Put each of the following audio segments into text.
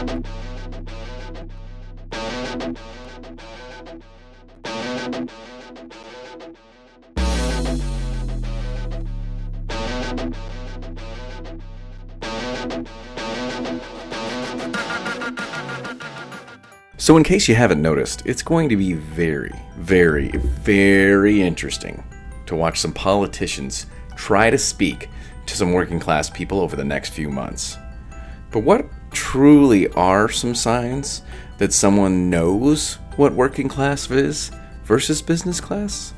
So, in case you haven't noticed, it's going to be very, very, very interesting to watch some politicians try to speak to some working class people over the next few months. But what truly are some signs that someone knows what working class is versus business class?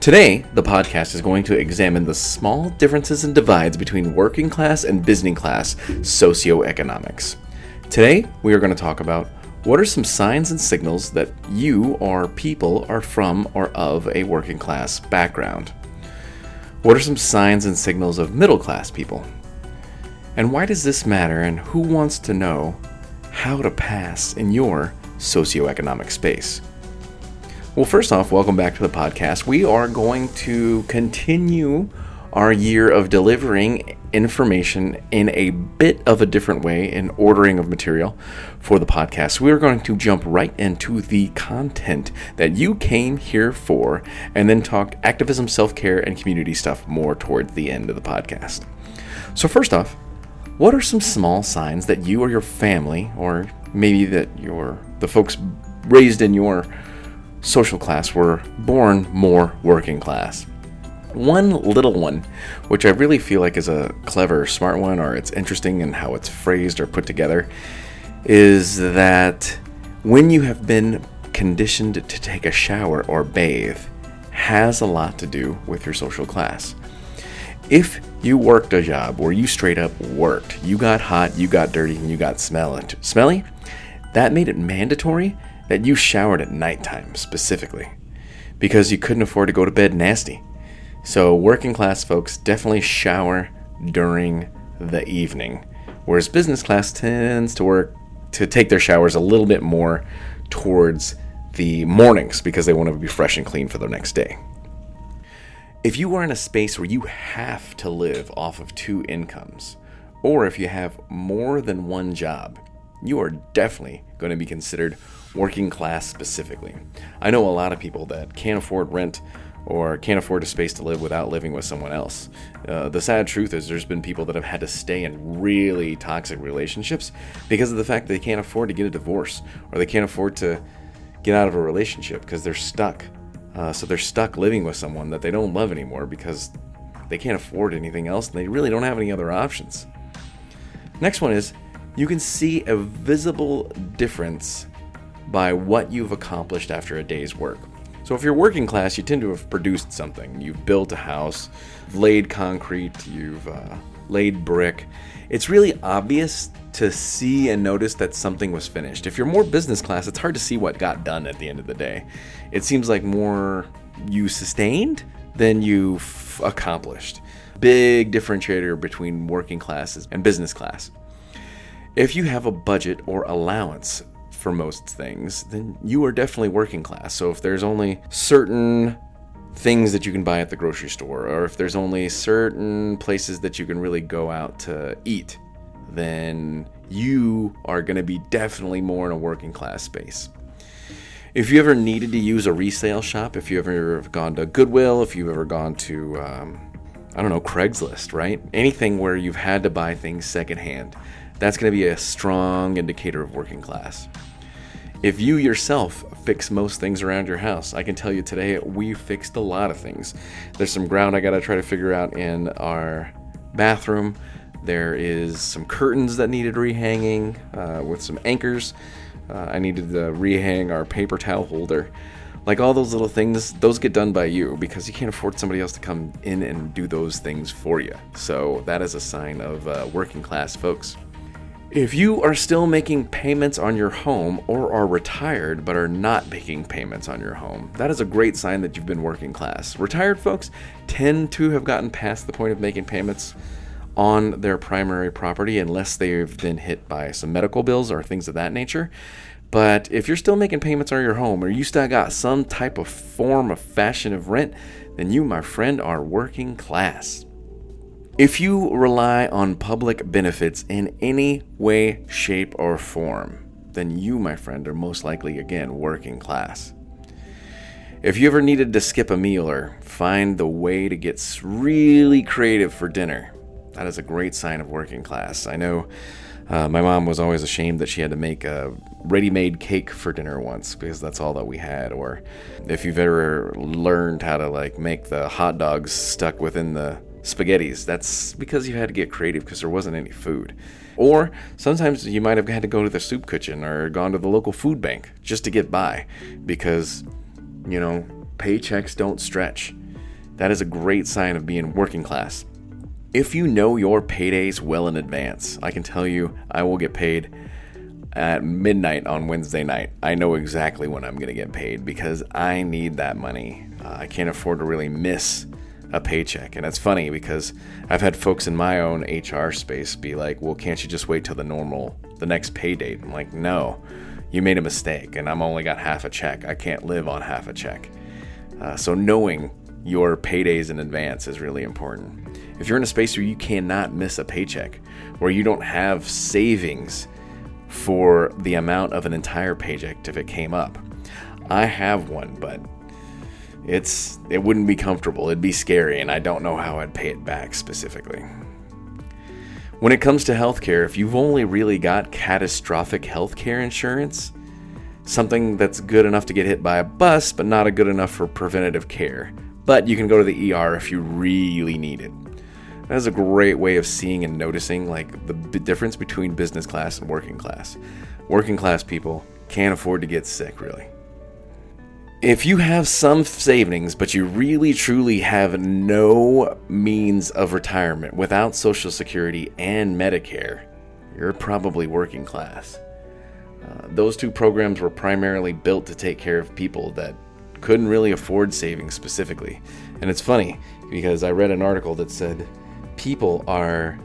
Today, the podcast is going to examine the small differences and divides between working class and business class socioeconomics. Today, we are going to talk about what are some signs and signals that you or people are from or of a working class background? What are some signs and signals of middle class people? And why does this matter, and who wants to know how to pass in your socioeconomic space? Well, first off, welcome back to the podcast. We are going to continue our year of delivering information in a bit of a different way in ordering of material for the podcast. We are going to jump right into the content that you came here for and then talk activism, self care, and community stuff more towards the end of the podcast. So, first off, what are some small signs that you or your family, or maybe that your the folks raised in your social class were born more working class? One little one, which I really feel like is a clever, smart one, or it's interesting in how it's phrased or put together, is that when you have been conditioned to take a shower or bathe, has a lot to do with your social class. If you worked a job where you straight up worked, you got hot, you got dirty, and you got smelly, smelly, that made it mandatory that you showered at nighttime specifically because you couldn't afford to go to bed nasty. So, working class folks definitely shower during the evening, whereas business class tends to work to take their showers a little bit more towards the mornings because they want to be fresh and clean for the next day. If you are in a space where you have to live off of two incomes, or if you have more than one job, you are definitely going to be considered working class specifically. I know a lot of people that can't afford rent or can't afford a space to live without living with someone else. Uh, the sad truth is, there's been people that have had to stay in really toxic relationships because of the fact that they can't afford to get a divorce or they can't afford to get out of a relationship because they're stuck. Uh, so they're stuck living with someone that they don't love anymore because they can't afford anything else and they really don't have any other options. Next one is you can see a visible difference by what you've accomplished after a day's work. So if you're working class, you tend to have produced something. You've built a house, laid concrete, you've uh, laid brick. It's really obvious to see and notice that something was finished. If you're more business class, it's hard to see what got done at the end of the day. It seems like more you sustained than you've accomplished. Big differentiator between working classes and business class. If you have a budget or allowance for most things, then you are definitely working class. So if there's only certain things that you can buy at the grocery store, or if there's only certain places that you can really go out to eat, then you are going to be definitely more in a working class space. If you ever needed to use a resale shop, if you ever have gone to Goodwill, if you've ever gone to, um, I don't know, Craigslist, right? Anything where you've had to buy things secondhand, that's going to be a strong indicator of working class. If you yourself fix most things around your house, I can tell you today we fixed a lot of things. There's some ground I got to try to figure out in our bathroom. There is some curtains that needed rehanging uh, with some anchors. Uh, I needed to rehang our paper towel holder. Like all those little things, those get done by you because you can't afford somebody else to come in and do those things for you. So that is a sign of uh, working class folks. If you are still making payments on your home or are retired but are not making payments on your home, that is a great sign that you've been working class. Retired folks tend to have gotten past the point of making payments on their primary property unless they've been hit by some medical bills or things of that nature. But if you're still making payments on your home or you still got some type of form of fashion of rent, then you, my friend, are working class. If you rely on public benefits in any way, shape, or form, then you, my friend, are most likely, again, working class. If you ever needed to skip a meal or find the way to get really creative for dinner, that is a great sign of working class. I know uh, my mom was always ashamed that she had to make a ready made cake for dinner once because that's all that we had. Or if you've ever learned how to like make the hot dogs stuck within the spaghettis, that's because you had to get creative because there wasn't any food. Or sometimes you might have had to go to the soup kitchen or gone to the local food bank just to get by because, you know, paychecks don't stretch. That is a great sign of being working class. If you know your paydays well in advance, I can tell you I will get paid at midnight on Wednesday night. I know exactly when I'm going to get paid because I need that money. Uh, I can't afford to really miss a paycheck. And it's funny because I've had folks in my own HR space be like, well, can't you just wait till the normal, the next pay date? I'm like, no, you made a mistake and I'm only got half a check. I can't live on half a check. Uh, so knowing your paydays in advance is really important. If you're in a space where you cannot miss a paycheck, where you don't have savings for the amount of an entire paycheck if it came up, I have one, but it's it wouldn't be comfortable. It'd be scary, and I don't know how I'd pay it back specifically. When it comes to healthcare, if you've only really got catastrophic healthcare insurance, something that's good enough to get hit by a bus, but not good enough for preventative care, but you can go to the ER if you really need it. That is a great way of seeing and noticing like the difference between business class and working class. Working class people can't afford to get sick, really. If you have some savings, but you really truly have no means of retirement without Social Security and Medicare, you're probably working class. Uh, those two programs were primarily built to take care of people that couldn't really afford savings specifically. And it's funny because I read an article that said people are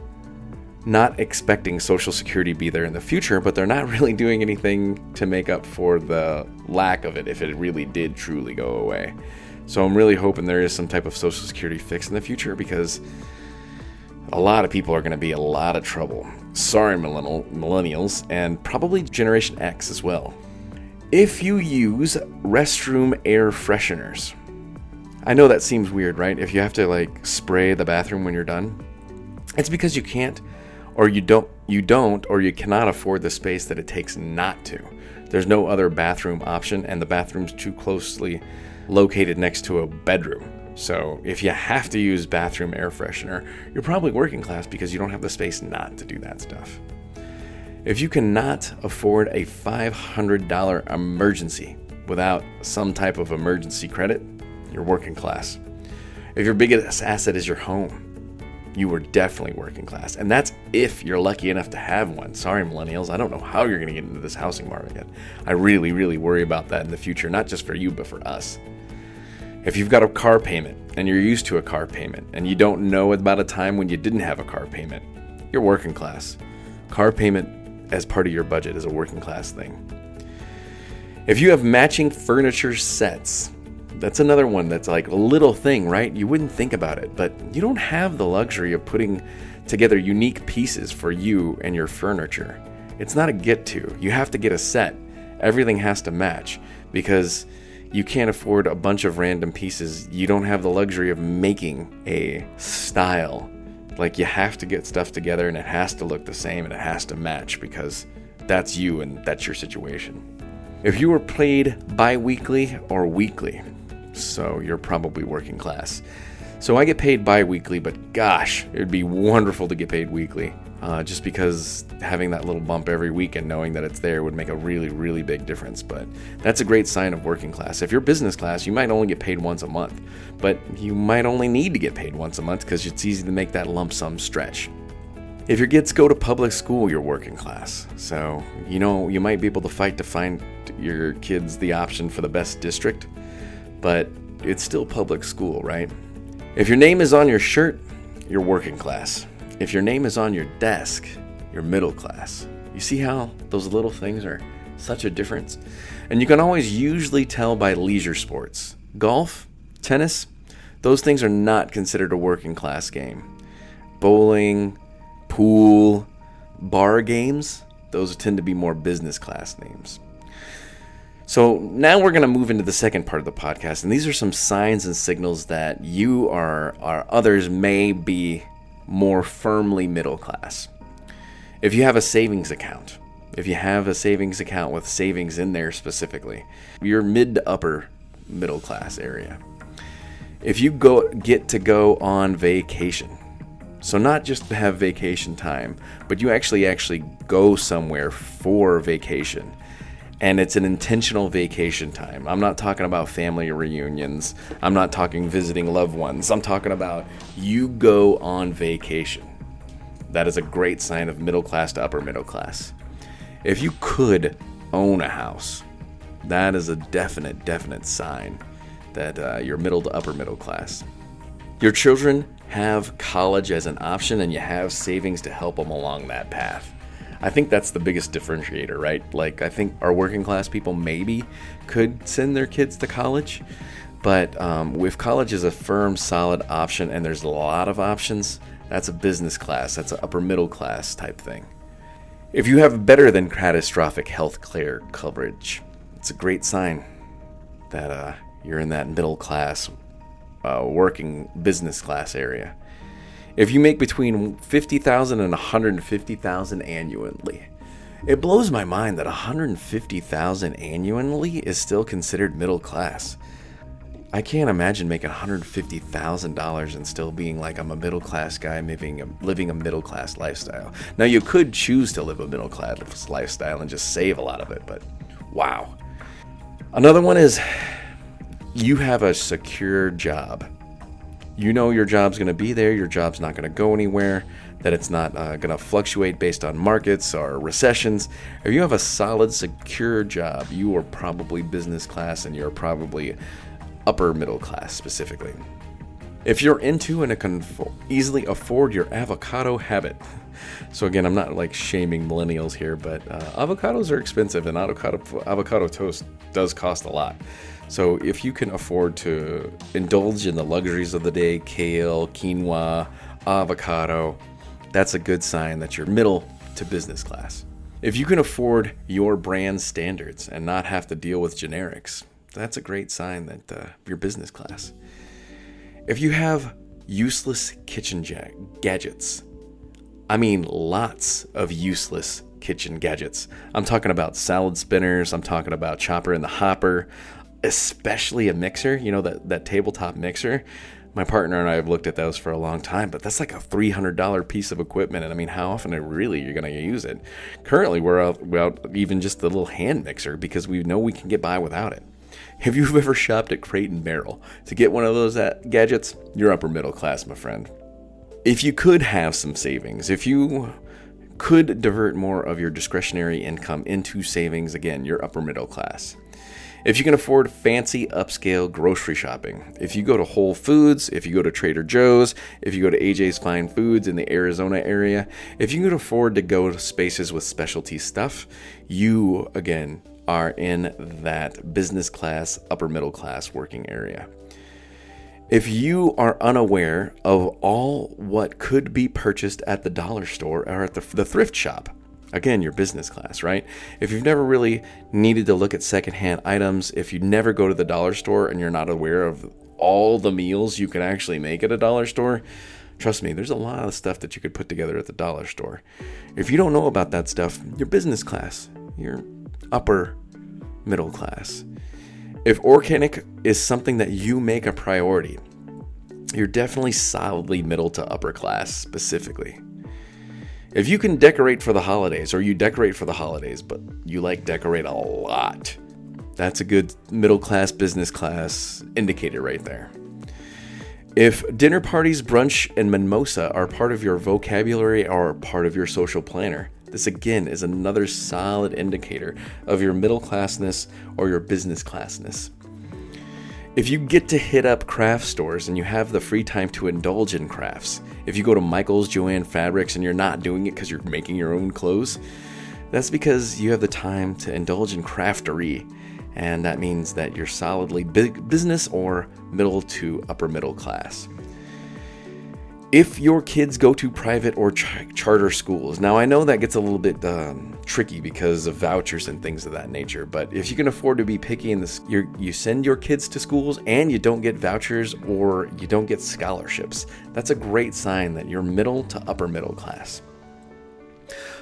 not expecting Social Security to be there in the future, but they're not really doing anything to make up for the lack of it if it really did truly go away. So I'm really hoping there is some type of Social Security fix in the future because a lot of people are going to be a lot of trouble. Sorry, millennials, and probably Generation X as well. If you use restroom air fresheners, I know that seems weird, right? If you have to like spray the bathroom when you're done, it's because you can't or you don't you don't or you cannot afford the space that it takes not to. There's no other bathroom option and the bathroom's too closely located next to a bedroom. So, if you have to use bathroom air freshener, you're probably working class because you don't have the space not to do that stuff. If you cannot afford a $500 emergency without some type of emergency credit, you're working class. If your biggest asset is your home, you were definitely working class. And that's if you're lucky enough to have one. Sorry, millennials, I don't know how you're going to get into this housing market. I really, really worry about that in the future, not just for you, but for us. If you've got a car payment and you're used to a car payment and you don't know about a time when you didn't have a car payment, you're working class. Car payment as part of your budget is a working class thing. If you have matching furniture sets, that's another one that's like a little thing, right? You wouldn't think about it, but you don't have the luxury of putting together unique pieces for you and your furniture. It's not a get to. You have to get a set. Everything has to match because you can't afford a bunch of random pieces. You don't have the luxury of making a style. Like you have to get stuff together and it has to look the same and it has to match because that's you and that's your situation. If you were played bi weekly or weekly, so you're probably working class. So I get paid bi weekly, but gosh, it would be wonderful to get paid weekly. Uh, just because having that little bump every week and knowing that it's there would make a really, really big difference. But that's a great sign of working class. If you're business class, you might only get paid once a month, but you might only need to get paid once a month because it's easy to make that lump sum stretch. If your kids go to public school, you're working class. So, you know, you might be able to fight to find your kids the option for the best district but it's still public school, right? If your name is on your shirt, you're working class. If your name is on your desk, you're middle class. You see how those little things are such a difference? And you can always usually tell by leisure sports. Golf, tennis, those things are not considered a working class game. bowling, pool, bar games, those tend to be more business class names. So now we're going to move into the second part of the podcast, and these are some signs and signals that you or, or others may be more firmly middle class. If you have a savings account, if you have a savings account with savings in there specifically, you're mid to upper middle class area. If you go get to go on vacation, so not just have vacation time, but you actually actually go somewhere for vacation and it's an intentional vacation time. I'm not talking about family reunions. I'm not talking visiting loved ones. I'm talking about you go on vacation. That is a great sign of middle class to upper middle class. If you could own a house, that is a definite, definite sign that uh, you're middle to upper middle class. Your children have college as an option and you have savings to help them along that path. I think that's the biggest differentiator, right? Like, I think our working class people maybe could send their kids to college, but um, if college is a firm, solid option and there's a lot of options, that's a business class, that's an upper middle class type thing. If you have better than catastrophic health care coverage, it's a great sign that uh, you're in that middle class, uh, working business class area. If you make between 50,000 and 150,000 annually, it blows my mind that 150,000 annually is still considered middle class. I can't imagine making $150,000 and still being like I'm a middle class guy living a, living a middle class lifestyle. Now, you could choose to live a middle class lifestyle and just save a lot of it, but wow. Another one is you have a secure job you know your job's going to be there, your job's not going to go anywhere, that it's not uh, going to fluctuate based on markets or recessions. If you have a solid, secure job, you are probably business class and you're probably upper middle class specifically. If you're into and can easily afford your avocado habit, so again, I'm not like shaming millennials here, but uh, avocados are expensive and avocado avocado toast does cost a lot. So if you can afford to indulge in the luxuries of the day, kale, quinoa, avocado, that's a good sign that you're middle to business class. If you can afford your brand standards and not have to deal with generics, that's a great sign that uh, you're business class. If you have useless kitchen ja- gadgets, I mean lots of useless kitchen gadgets. I'm talking about salad spinners, I'm talking about chopper in the hopper, especially a mixer, you know, that, that tabletop mixer. My partner and I have looked at those for a long time, but that's like a $300 piece of equipment. And I mean, how often are really you're going to use it? Currently, we're out, we're out even just the little hand mixer because we know we can get by without it. If you've ever shopped at Crate and Barrel to get one of those uh, gadgets, you're upper middle class, my friend. If you could have some savings, if you could divert more of your discretionary income into savings, again, you're upper middle class. If you can afford fancy upscale grocery shopping, if you go to Whole Foods, if you go to Trader Joe's, if you go to AJ's Fine Foods in the Arizona area, if you can afford to go to spaces with specialty stuff, you again are in that business class, upper middle class working area. If you are unaware of all what could be purchased at the dollar store or at the, the thrift shop, Again, your business class, right? If you've never really needed to look at secondhand items, if you never go to the dollar store and you're not aware of all the meals you can actually make at a dollar store, trust me, there's a lot of stuff that you could put together at the dollar store. If you don't know about that stuff, you're business class, you're upper middle class. If organic is something that you make a priority, you're definitely solidly middle to upper class specifically. If you can decorate for the holidays, or you decorate for the holidays, but you like decorate a lot, that's a good middle class, business class indicator right there. If dinner parties, brunch, and mimosa are part of your vocabulary or part of your social planner, this again is another solid indicator of your middle classness or your business classness. If you get to hit up craft stores and you have the free time to indulge in crafts, if you go to Michael's, Joann Fabrics, and you're not doing it because you're making your own clothes, that's because you have the time to indulge in craftery. And that means that you're solidly big business or middle to upper middle class. If your kids go to private or ch- charter schools. Now, I know that gets a little bit um, tricky because of vouchers and things of that nature, but if you can afford to be picky and you send your kids to schools and you don't get vouchers or you don't get scholarships, that's a great sign that you're middle to upper middle class.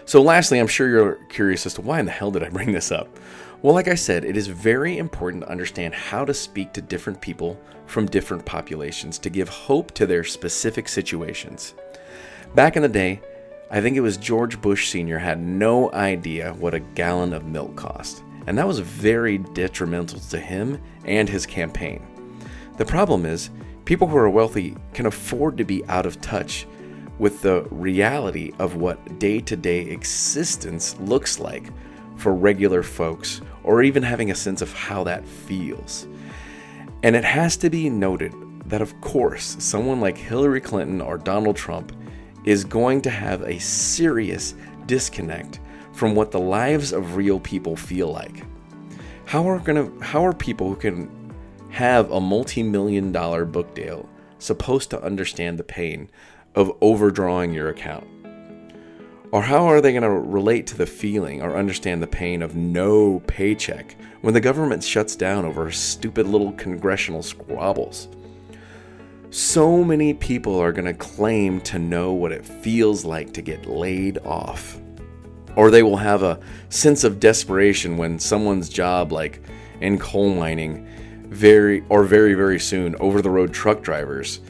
So, lastly, I'm sure you're curious as to why in the hell did I bring this up? Well, like I said, it is very important to understand how to speak to different people from different populations to give hope to their specific situations. Back in the day, I think it was George Bush Sr. had no idea what a gallon of milk cost, and that was very detrimental to him and his campaign. The problem is, people who are wealthy can afford to be out of touch with the reality of what day to day existence looks like for regular folks, or even having a sense of how that feels. And it has to be noted that, of course, someone like Hillary Clinton or Donald Trump is going to have a serious disconnect from what the lives of real people feel like. How are gonna how are people who can have a multi-million dollar book deal supposed to understand the pain of overdrawing your account? Or how are they going to relate to the feeling or understand the pain of no paycheck when the government shuts down over stupid little congressional squabbles? So many people are going to claim to know what it feels like to get laid off. Or they will have a sense of desperation when someone's job, like in coal mining, very or very very soon over the road truck drivers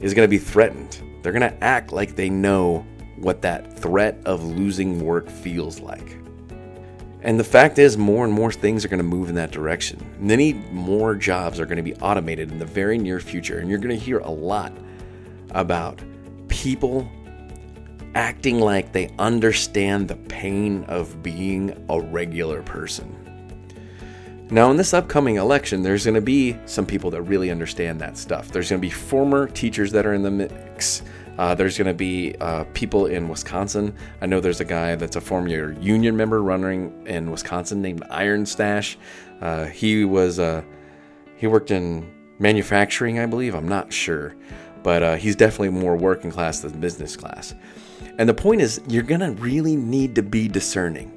is going to be threatened. They're going to act like they know what that threat of losing work feels like. And the fact is, more and more things are going to move in that direction. Many more jobs are going to be automated in the very near future. And you're going to hear a lot about people acting like they understand the pain of being a regular person. Now, in this upcoming election, there's going to be some people that really understand that stuff. There's going to be former teachers that are in the mix. Uh, there's going to be uh, people in Wisconsin. I know there's a guy that's a former union member running in Wisconsin named IronStache. Uh, he was uh, he worked in manufacturing, I believe. I'm not sure, but uh, he's definitely more working class than business class. And the point is, you're going to really need to be discerning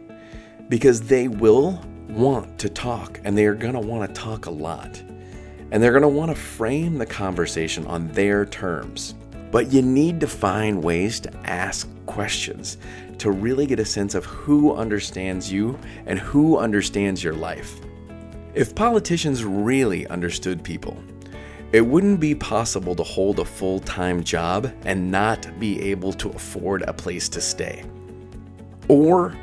because they will want to talk and they are going to want to talk a lot. And they're going to want to frame the conversation on their terms. But you need to find ways to ask questions to really get a sense of who understands you and who understands your life. If politicians really understood people, it wouldn't be possible to hold a full time job and not be able to afford a place to stay. Or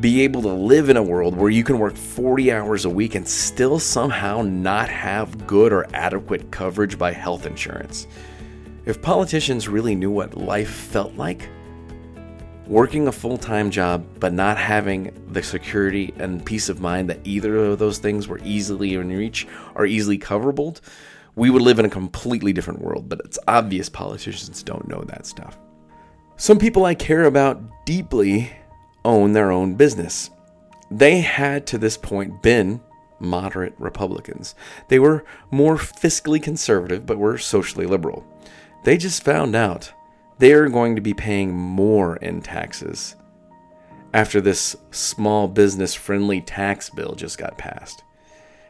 be able to live in a world where you can work 40 hours a week and still somehow not have good or adequate coverage by health insurance. If politicians really knew what life felt like, working a full time job but not having the security and peace of mind that either of those things were easily in reach or easily coverable, we would live in a completely different world. But it's obvious politicians don't know that stuff. Some people I care about deeply own their own business. They had to this point been moderate Republicans. They were more fiscally conservative but were socially liberal. They just found out they are going to be paying more in taxes after this small business friendly tax bill just got passed.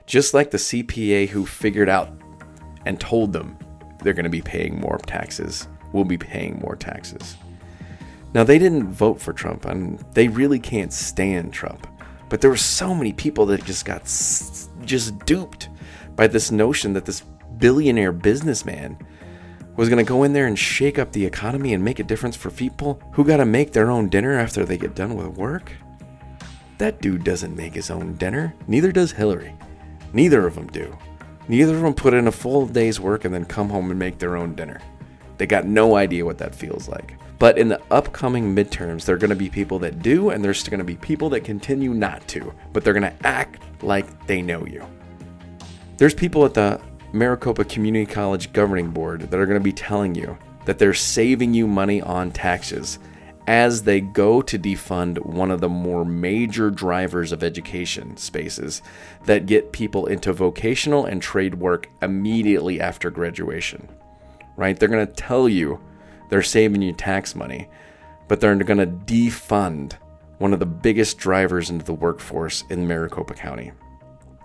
Just like the CPA who figured out and told them they're going to be paying more taxes, will be paying more taxes. Now, they didn't vote for Trump, and they really can't stand Trump. But there were so many people that just got just duped by this notion that this billionaire businessman was going to go in there and shake up the economy and make a difference for people who got to make their own dinner after they get done with work? That dude doesn't make his own dinner. Neither does Hillary. Neither of them do. Neither of them put in a full day's work and then come home and make their own dinner. They got no idea what that feels like. But in the upcoming midterms, there are going to be people that do, and there's going to be people that continue not to, but they're going to act like they know you. There's people at the Maricopa Community College Governing Board that are going to be telling you that they're saving you money on taxes as they go to defund one of the more major drivers of education spaces that get people into vocational and trade work immediately after graduation. Right? They're going to tell you they're saving you tax money, but they're going to defund one of the biggest drivers into the workforce in Maricopa County.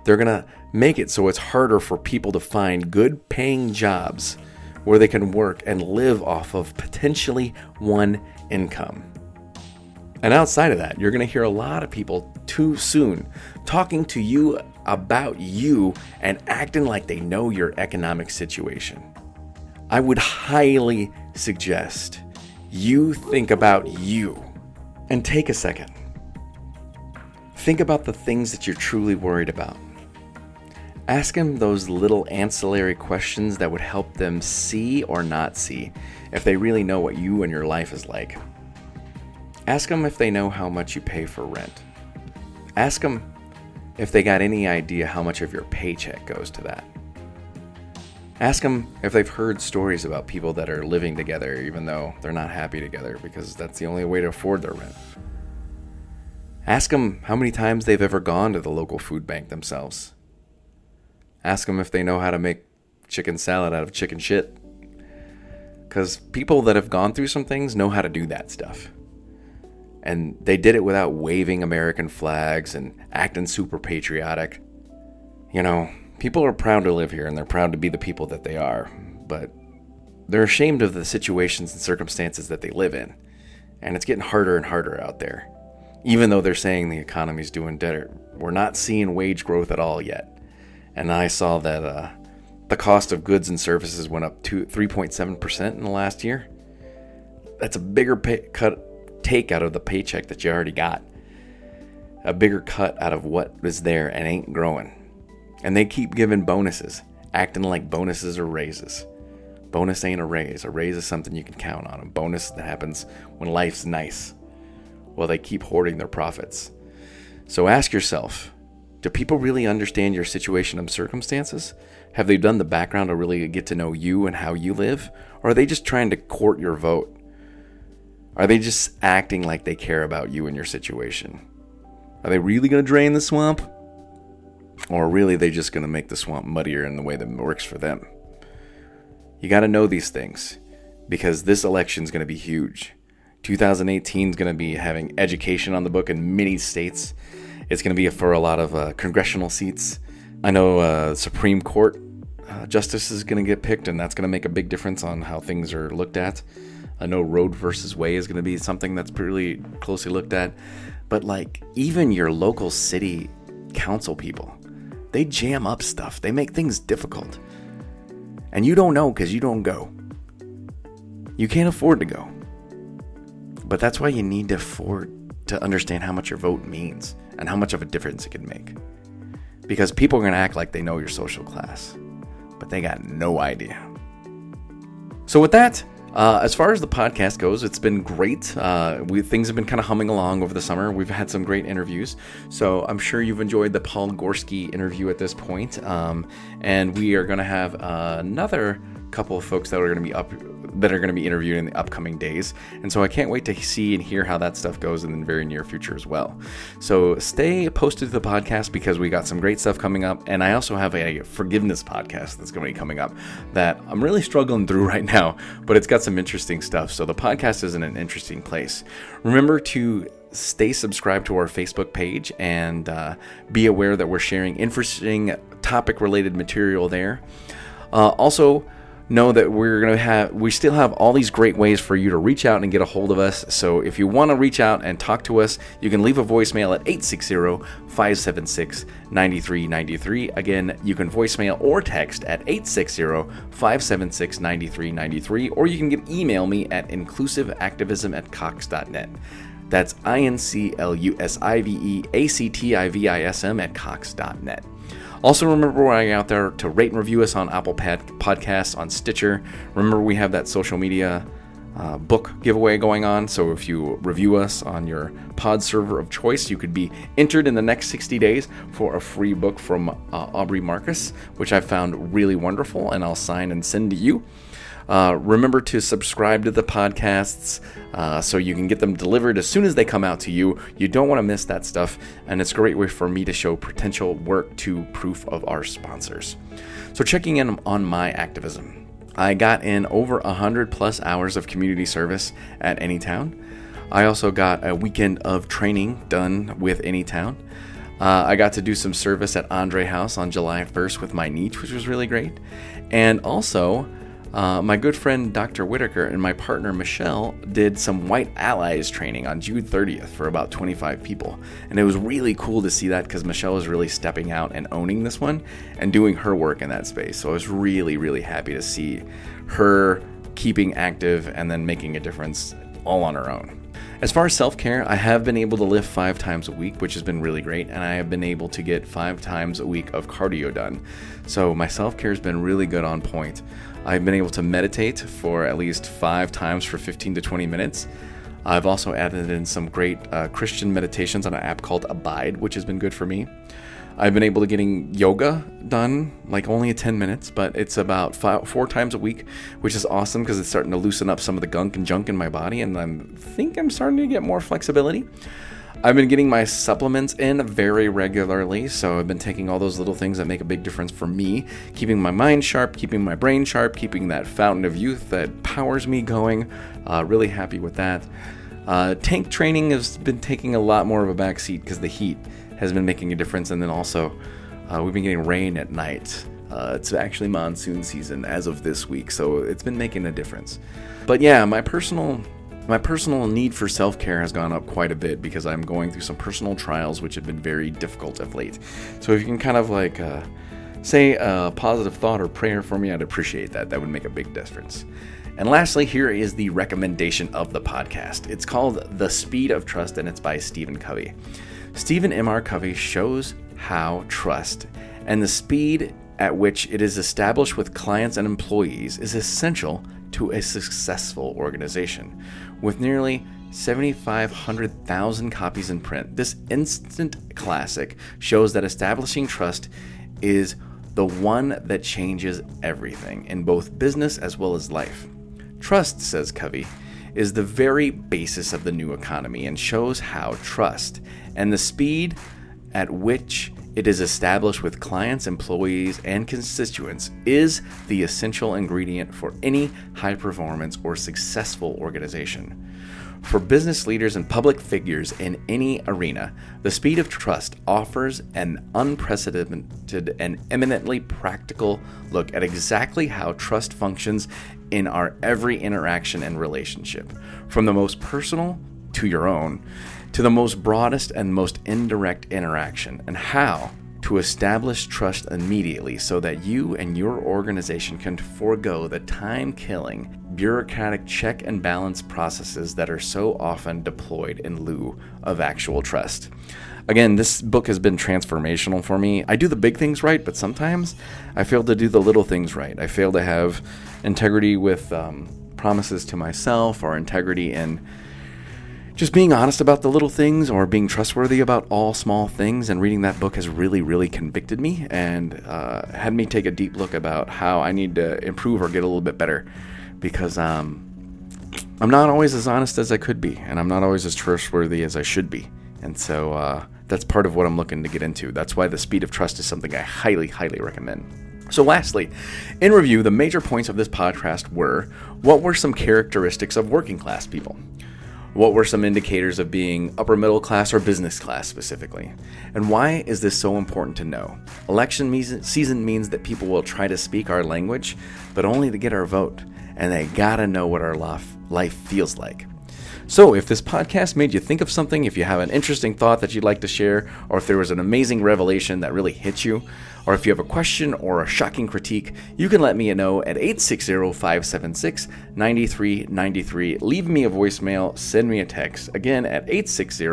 They're going to make it so it's harder for people to find good paying jobs where they can work and live off of potentially one income. And outside of that, you're going to hear a lot of people too soon talking to you about you and acting like they know your economic situation. I would highly suggest you think about you and take a second. Think about the things that you're truly worried about. Ask them those little ancillary questions that would help them see or not see if they really know what you and your life is like. Ask them if they know how much you pay for rent. Ask them if they got any idea how much of your paycheck goes to that. Ask them if they've heard stories about people that are living together even though they're not happy together because that's the only way to afford their rent. Ask them how many times they've ever gone to the local food bank themselves. Ask them if they know how to make chicken salad out of chicken shit. Because people that have gone through some things know how to do that stuff. And they did it without waving American flags and acting super patriotic. You know, People are proud to live here and they're proud to be the people that they are, but they're ashamed of the situations and circumstances that they live in. And it's getting harder and harder out there. Even though they're saying the economy's doing better, we're not seeing wage growth at all yet. And I saw that uh, the cost of goods and services went up to 3.7% in the last year. That's a bigger pay- cut take out of the paycheck that you already got. A bigger cut out of what is there and ain't growing. And they keep giving bonuses, acting like bonuses are raises. Bonus ain't a raise. A raise is something you can count on. A bonus that happens when life's nice. Well, they keep hoarding their profits. So ask yourself do people really understand your situation and circumstances? Have they done the background to really get to know you and how you live? Or are they just trying to court your vote? Are they just acting like they care about you and your situation? Are they really going to drain the swamp? Or really, they just going to make the swamp muddier in the way that works for them? You got to know these things because this election is going to be huge. 2018 is going to be having education on the book in many states. It's going to be for a lot of uh, congressional seats. I know uh, Supreme Court uh, justice is going to get picked, and that's going to make a big difference on how things are looked at. I know Roe versus Wade is going to be something that's pretty closely looked at. But like even your local city council people, they jam up stuff, they make things difficult. And you don't know because you don't go. You can't afford to go. But that's why you need to afford to understand how much your vote means and how much of a difference it can make. Because people are going to act like they know your social class, but they got no idea. So, with that, uh, as far as the podcast goes, it's been great. Uh, we, things have been kind of humming along over the summer. We've had some great interviews. So I'm sure you've enjoyed the Paul Gorski interview at this point. Um, and we are going to have uh, another couple of folks that are going to be up that are going to be interviewed in the upcoming days. And so I can't wait to see and hear how that stuff goes in the very near future as well. So stay posted to the podcast because we got some great stuff coming up. And I also have a forgiveness podcast that's going to be coming up that I'm really struggling through right now, but it's got some interesting stuff. So the podcast is in an interesting place. Remember to stay subscribed to our Facebook page and uh, be aware that we're sharing interesting topic related material there. Uh, also, know that we're going to have we still have all these great ways for you to reach out and get a hold of us. So if you want to reach out and talk to us you can leave a voicemail at 860-576-9393 again you can voicemail or text at 860-576-9393 or you can email me at inclusiveactivism at cox.net that's i-n-c-l-u-s-i-v-e-a-c-t-i-v-i-s-m at cox.net also, remember you're out there to rate and review us on Apple Pad- Podcasts, on Stitcher. Remember, we have that social media uh, book giveaway going on. So if you review us on your pod server of choice, you could be entered in the next 60 days for a free book from uh, Aubrey Marcus, which I found really wonderful, and I'll sign and send to you. Uh, remember to subscribe to the podcasts uh, so you can get them delivered as soon as they come out to you. You don't want to miss that stuff, and it's a great way for me to show potential work to proof of our sponsors. So, checking in on my activism. I got in over 100 plus hours of community service at Anytown. I also got a weekend of training done with Anytown. Uh, I got to do some service at Andre House on July 1st with my niche, which was really great. And also, uh, my good friend Dr. Whitaker and my partner Michelle did some White Allies training on June 30th for about 25 people. And it was really cool to see that because Michelle was really stepping out and owning this one and doing her work in that space. So I was really, really happy to see her keeping active and then making a difference all on her own. As far as self care, I have been able to lift five times a week, which has been really great, and I have been able to get five times a week of cardio done. So my self care has been really good on point. I've been able to meditate for at least five times for 15 to 20 minutes. I've also added in some great uh, Christian meditations on an app called Abide, which has been good for me. I've been able to getting yoga done like only 10 minutes, but it's about five, four times a week, which is awesome because it's starting to loosen up some of the gunk and junk in my body, and I think I'm starting to get more flexibility. I've been getting my supplements in very regularly, so I've been taking all those little things that make a big difference for me, keeping my mind sharp, keeping my brain sharp, keeping that fountain of youth that powers me going. Uh, really happy with that. Uh, tank training has been taking a lot more of a backseat because the heat has been making a difference, and then also uh, we've been getting rain at night. Uh, it's actually monsoon season as of this week, so it's been making a difference. But yeah, my personal my personal need for self care has gone up quite a bit because I'm going through some personal trials which have been very difficult of late. So if you can kind of like uh, say a positive thought or prayer for me, I'd appreciate that. That would make a big difference. And lastly, here is the recommendation of the podcast. It's called The Speed of Trust and it's by Stephen Covey. Stephen M.R. Covey shows how trust and the speed at which it is established with clients and employees is essential to a successful organization. With nearly 7,500,000 copies in print, this instant classic shows that establishing trust is the one that changes everything in both business as well as life. Trust, says Covey, is the very basis of the new economy and shows how trust and the speed at which it is established with clients, employees, and constituents is the essential ingredient for any high performance or successful organization. For business leaders and public figures in any arena, the speed of trust offers an unprecedented and eminently practical look at exactly how trust functions in our every interaction and relationship, from the most personal to your own to the most broadest and most indirect interaction, and how to establish trust immediately so that you and your organization can forego the time killing, bureaucratic check and balance processes that are so often deployed in lieu of actual trust. Again, this book has been transformational for me. I do the big things right, but sometimes I fail to do the little things right. I fail to have integrity with um, promises to myself or integrity in just being honest about the little things or being trustworthy about all small things and reading that book has really really convicted me and uh, had me take a deep look about how i need to improve or get a little bit better because um, i'm not always as honest as i could be and i'm not always as trustworthy as i should be. And so uh, that's part of what i'm looking to get into. That's why the speed of trust is something i highly highly recommend. So, lastly, in review, the major points of this podcast were what were some characteristics of working class people? What were some indicators of being upper middle class or business class specifically? And why is this so important to know? Election season means that people will try to speak our language, but only to get our vote, and they gotta know what our life feels like. So, if this podcast made you think of something, if you have an interesting thought that you'd like to share, or if there was an amazing revelation that really hit you, or if you have a question or a shocking critique, you can let me know at 860 576 9393. Leave me a voicemail, send me a text. Again, at 860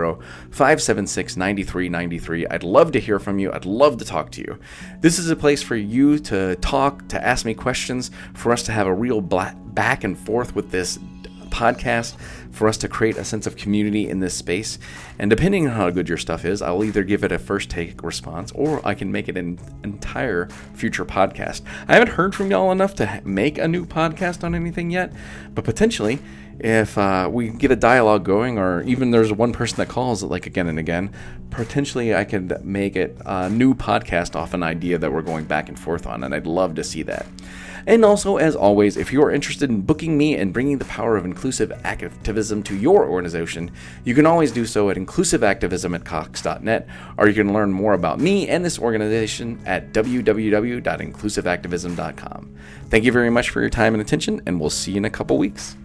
576 9393. I'd love to hear from you. I'd love to talk to you. This is a place for you to talk, to ask me questions, for us to have a real back and forth with this podcast for us to create a sense of community in this space. And depending on how good your stuff is, I'll either give it a first take response or I can make it an entire future podcast. I haven't heard from y'all enough to make a new podcast on anything yet, but potentially if uh, we get a dialogue going, or even there's one person that calls like again and again, potentially I could make it a new podcast off an idea that we're going back and forth on, and I'd love to see that. And also, as always, if you are interested in booking me and bringing the power of inclusive activism to your organization, you can always do so at inclusiveactivism at cox.net, or you can learn more about me and this organization at www.inclusiveactivism.com. Thank you very much for your time and attention, and we'll see you in a couple weeks.